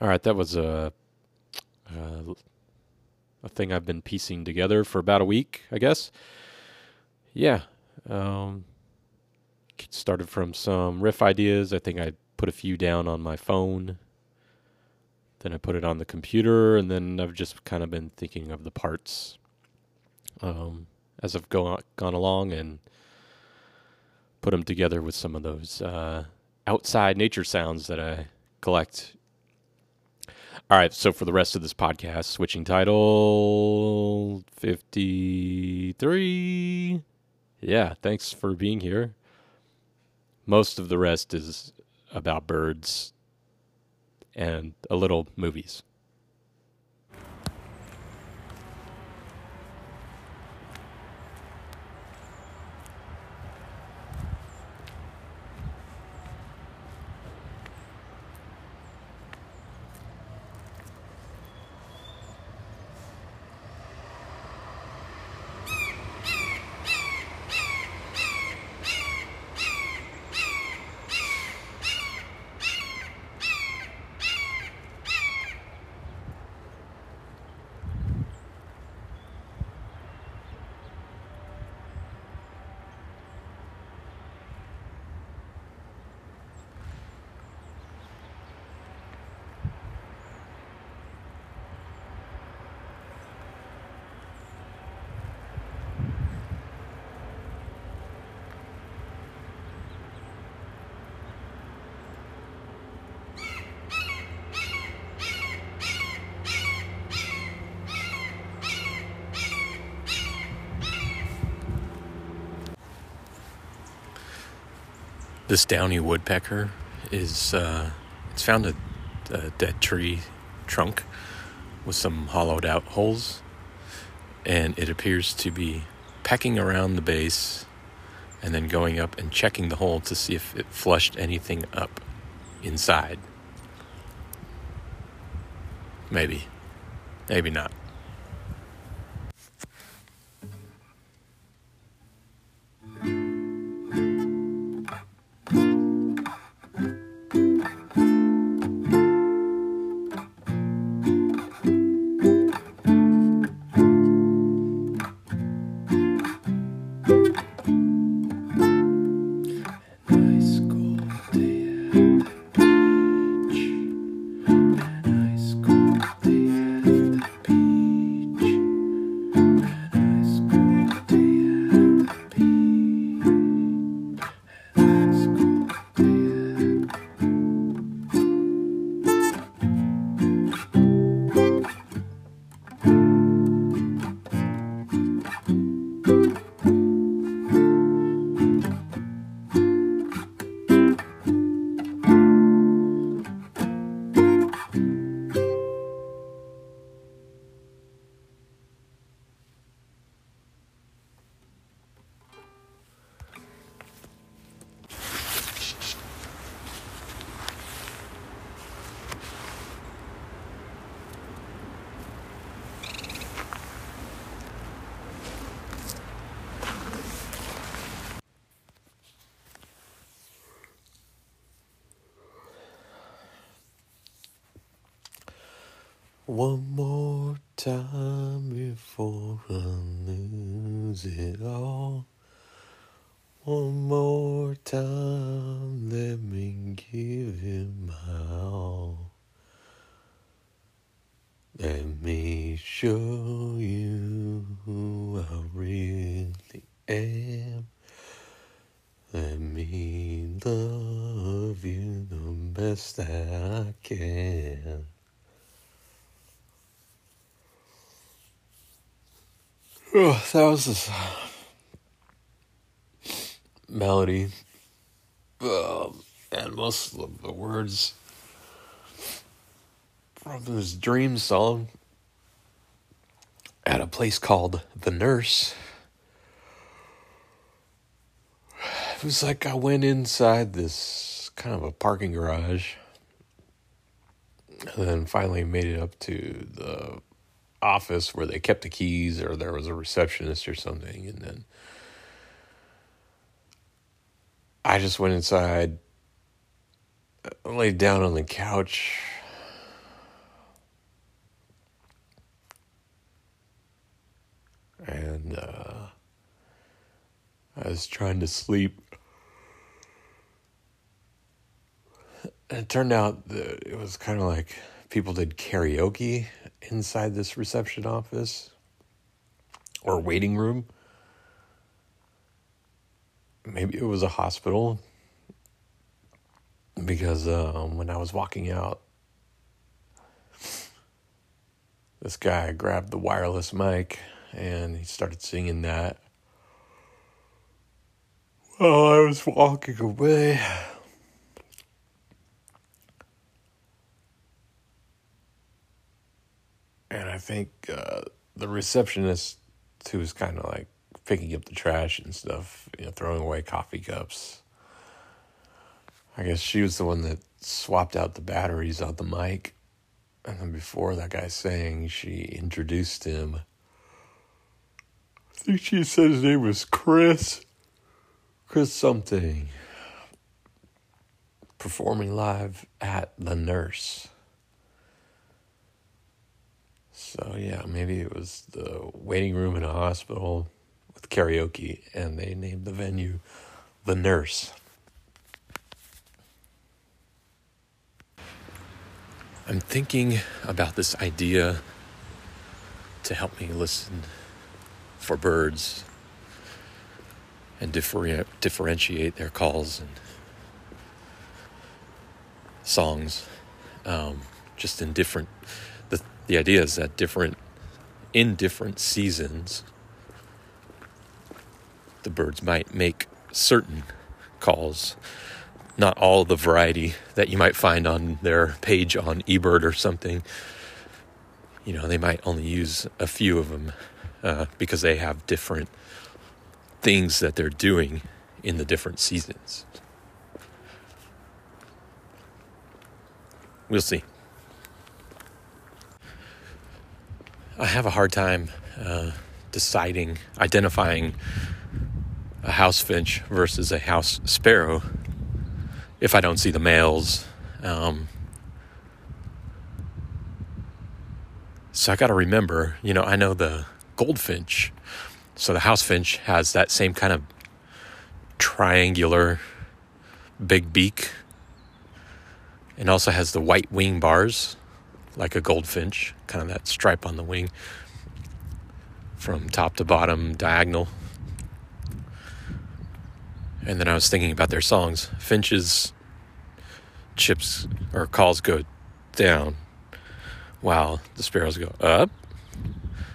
All right, that was a, a a thing I've been piecing together for about a week, I guess. Yeah, um, started from some riff ideas. I think I put a few down on my phone. Then I put it on the computer, and then I've just kind of been thinking of the parts um, as I've go, gone along and put them together with some of those uh, outside nature sounds that I collect. All right, so for the rest of this podcast, switching title 53. Yeah, thanks for being here. Most of the rest is about birds and a little movies. This downy woodpecker is uh, it's found a, a dead tree trunk with some hollowed out holes, and it appears to be pecking around the base and then going up and checking the hole to see if it flushed anything up inside. Maybe. Maybe not. One more time before I lose it all. One more time, let me give it my all. Let me show you who I really am. Let me love you the best that I can. Oh, that was this melody. Um, and most of the words from this dream song at a place called The Nurse. It was like I went inside this kind of a parking garage and then finally made it up to the office where they kept the keys or there was a receptionist or something. And then I just went inside, uh, laid down on the couch. And uh, I was trying to sleep. And it turned out that it was kind of like people did karaoke inside this reception office or waiting room. Maybe it was a hospital because um, when I was walking out, this guy grabbed the wireless mic and he started singing that while I was walking away. And I think uh, the receptionist, who was kind of like picking up the trash and stuff, you know, throwing away coffee cups. I guess she was the one that swapped out the batteries on the mic. And then before that guy sang, she introduced him. I think she said his name was Chris. Chris something. Performing live at The Nurse. So, yeah, maybe it was the waiting room in a hospital with karaoke, and they named the venue The Nurse. I'm thinking about this idea to help me listen for birds and differ- differentiate their calls and songs um, just in different the, idea is that different in different seasons the birds might make certain calls not all the variety that you might find on their page on eBird or something. You know, they might only use a few of them uh, because they have different things that they're doing in the different seasons. We'll see. I have a hard time uh, deciding, identifying a house finch versus a house sparrow if I don't see the males. Um, so I got to remember, you know, I know the goldfinch. So the house finch has that same kind of triangular big beak and also has the white wing bars like a goldfinch, kind of that stripe on the wing from top to bottom diagonal. And then I was thinking about their songs. Finches chips or calls go down while the sparrows go up.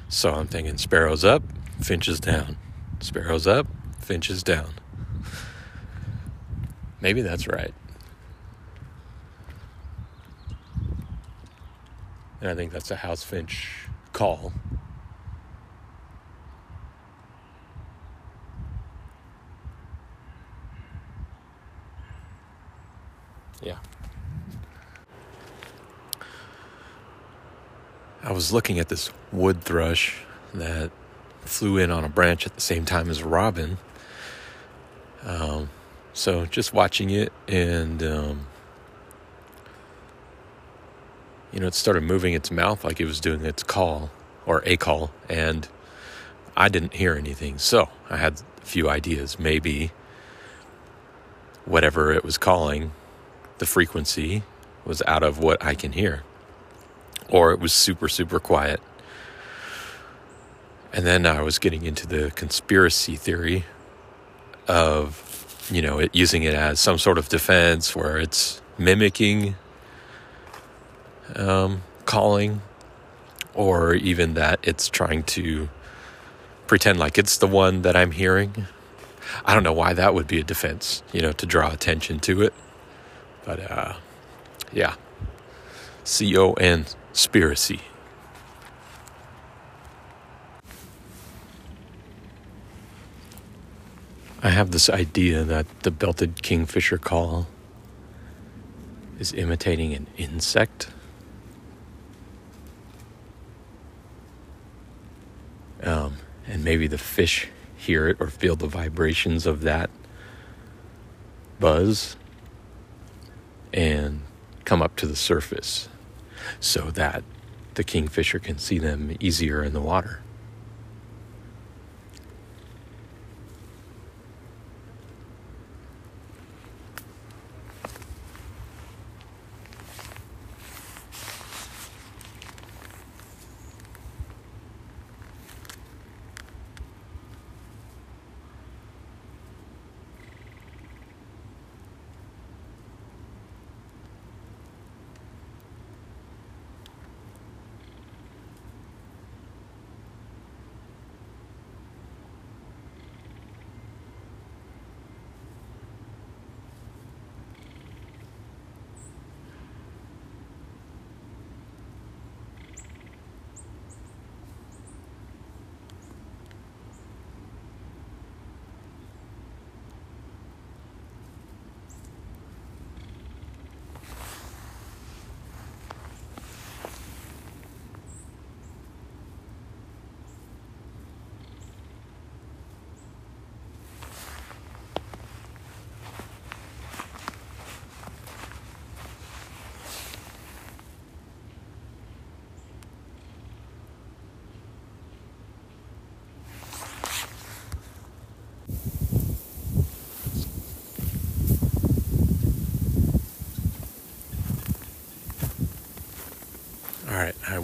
So I'm thinking sparrows up, finches down. Sparrows up, finches down. Maybe that's right. And I think that's a house finch call. Yeah. I was looking at this wood thrush that flew in on a branch at the same time as a robin. Um, so just watching it, and um, you know, it started moving its mouth like it was doing its call or a call, and I didn't hear anything. So I had a few ideas. Maybe whatever it was calling the frequency was out of what I can hear, or it was super, super quiet. And then I was getting into the conspiracy theory of, you know, it using it as some sort of defense where it's mimicking um, calling, or even that it's trying to pretend like it's the one that I'm hearing. I don't know why that would be a defense, you know, to draw attention to it. But uh, yeah, C O N spiracy. I have this idea that the belted kingfisher call is imitating an insect. Um, and maybe the fish hear it or feel the vibrations of that buzz and come up to the surface so that the kingfisher can see them easier in the water.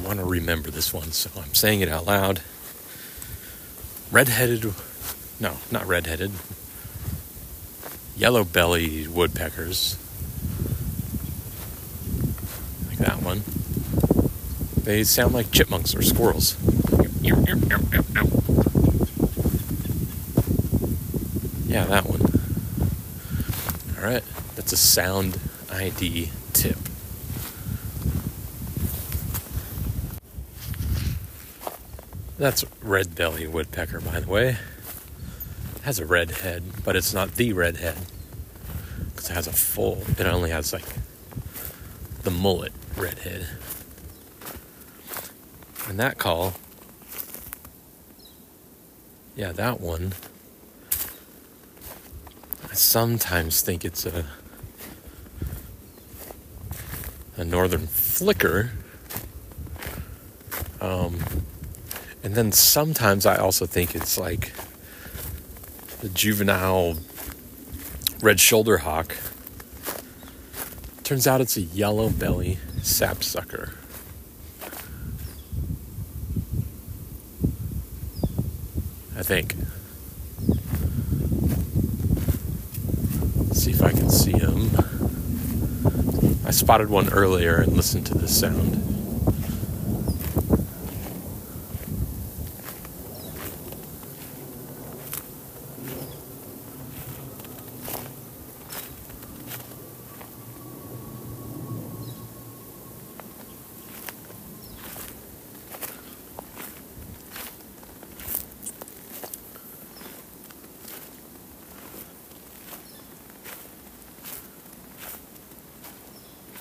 Want to remember this one, so I'm saying it out loud. Red-headed, no, not red-headed. Yellow-bellied woodpeckers, like that one. They sound like chipmunks or squirrels. Yeah, that one. All right, that's a sound ID tip. That's red belly woodpecker, by the way. It has a red head, but it's not the red head. Because it has a full, it only has like the mullet red head. And that call, yeah, that one, I sometimes think it's a, a northern flicker. Um, and then sometimes I also think it's like the juvenile red shoulder hawk. Turns out it's a yellow belly sapsucker. I think. Let's see if I can see him. I spotted one earlier and listened to the sound.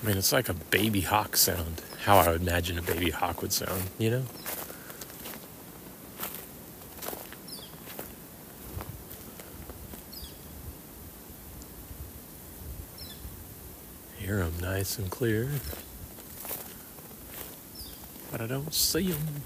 I mean, it's like a baby hawk sound. How I would imagine a baby hawk would sound, you know? Hear them nice and clear. But I don't see them.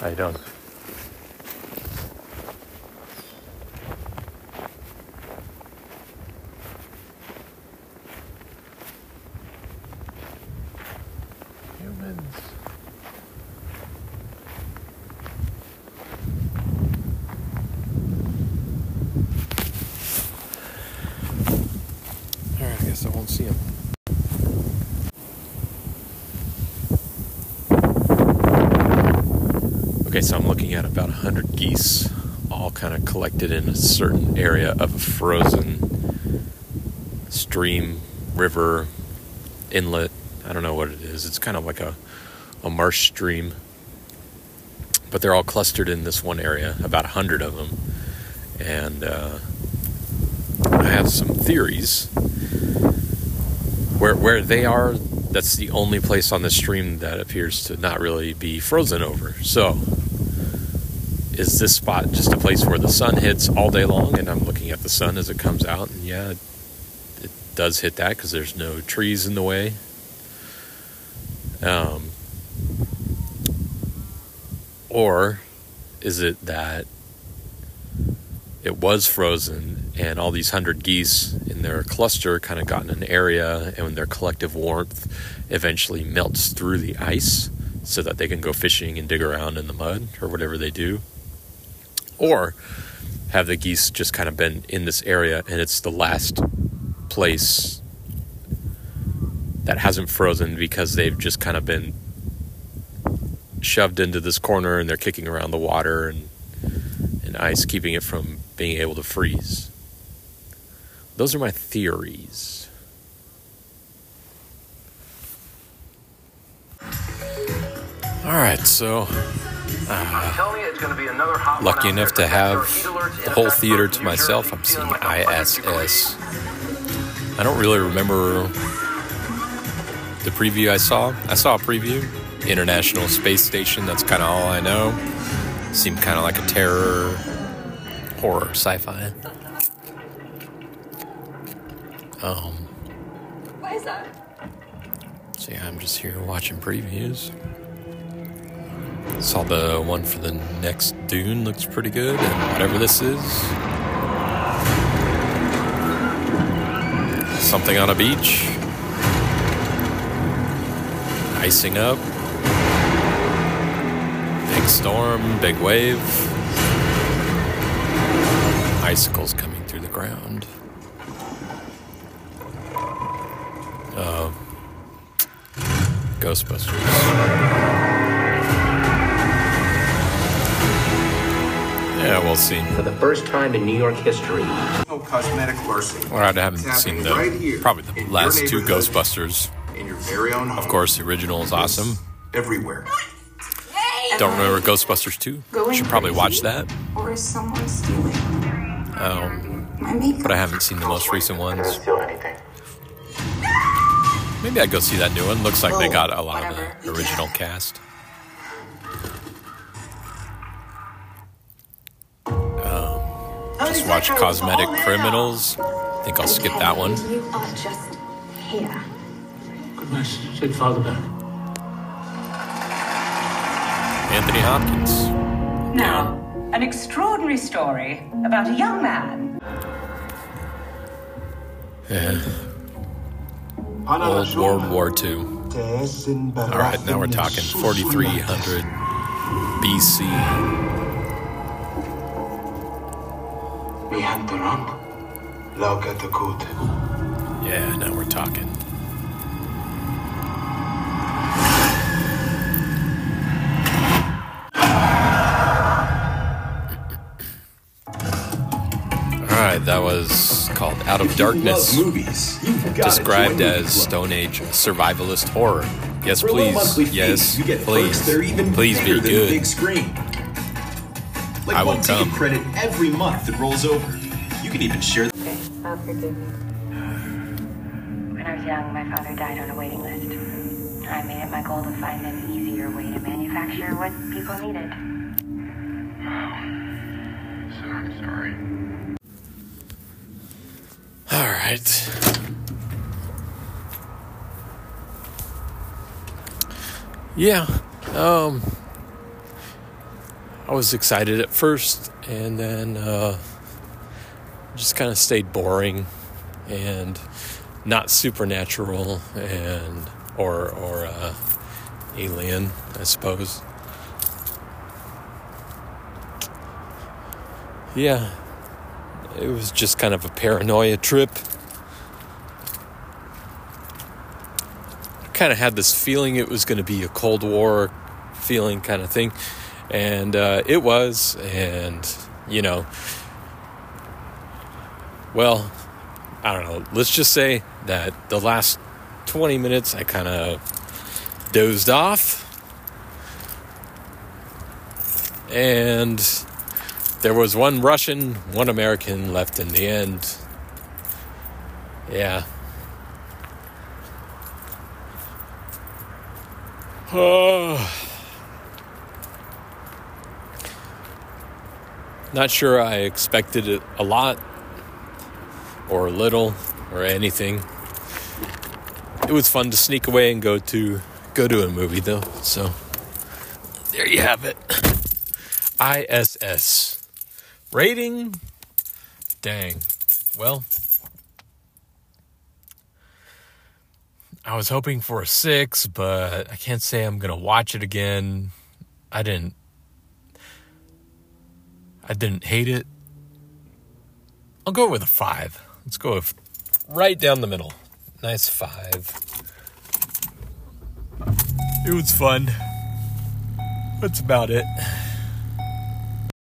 How you doing? Humans. Alright, I guess I won't see him. Okay, at about 100 geese, all kind of collected in a certain area of a frozen stream, river, inlet. I don't know what it is. It's kind of like a, a marsh stream. But they're all clustered in this one area, about 100 of them. And uh, I have some theories. Where, where they are, that's the only place on the stream that appears to not really be frozen over. So, is this spot just a place where the sun hits all day long and I'm looking at the sun as it comes out? And yeah it does hit that because there's no trees in the way. Um, or is it that it was frozen and all these hundred geese in their cluster kind of got in an area and their collective warmth eventually melts through the ice so that they can go fishing and dig around in the mud or whatever they do or have the geese just kind of been in this area and it's the last place that hasn't frozen because they've just kind of been shoved into this corner and they're kicking around the water and, and ice, keeping it from being able to freeze. Those are my theories. All right, so uh, lucky enough to have the whole theater to myself. I'm seeing ISS I don't really remember the preview I saw. I saw a preview, International Space Station. That's kind of all I know. Seemed kind of like a terror, horror, sci-fi. Um. What is that? So yeah, I'm just here watching previews. Saw the one for the next Dune looks pretty good, and whatever this is. Something on a beach. Icing up. Big storm, big wave. Icicles coming through the ground. Uh, Ghostbusters. Yeah, we'll see. For the first time in New York history. No cosmetic larceny. Well, I haven't seen the right here probably the last two Ghostbusters. In your very own home. Of course, the original is awesome. Everywhere. Don't remember Ghostbusters 2. Going Should probably watch that. Or is someone stealing Um, but I haven't seen the most recent ones. Maybe I'd go see that new one. Looks like they Oh, got a lot of the original cast. Watch Cosmetic Criminals. I think I'll skip that one. You are just here. Goodness, said Father Bear. Anthony Hopkins. Now, an extraordinary story about a young man. Uh, yeah. Old World War II. All right, now we're talking 4300 BC. Yeah, now we're talking. All right, that was called Out of Darkness, movies. Described as Stone Age survivalist horror. Yes, please. Yes, you get please. perks even Please be good. big screen. Like I will one ticket come. credit every month that rolls over. You can even share. Okay, I'll forgive you. When I was young, my father died on a waiting list. I made it my goal to find an easier way to manufacture what people needed. Wow. So I'm sorry. All right. Yeah. Um I was excited at first and then uh just kind of stayed boring and not supernatural and or or uh alien, I suppose. Yeah, it was just kind of a paranoia trip. Kind of had this feeling it was going to be a Cold War feeling kind of thing, and uh, it was. And you know, well, I don't know. Let's just say that the last twenty minutes I kind of dozed off, and there was one Russian, one American left in the end. Yeah. Oh. Not sure I expected it a lot or little or anything. It was fun to sneak away and go to go to a movie though. So there you have it. ISS. Rating? Dang. Well, I was hoping for a six, but I can't say I'm gonna watch it again. I didn't. I didn't hate it. I'll go with a five. Let's go right down the middle. Nice five. It was fun. That's about it.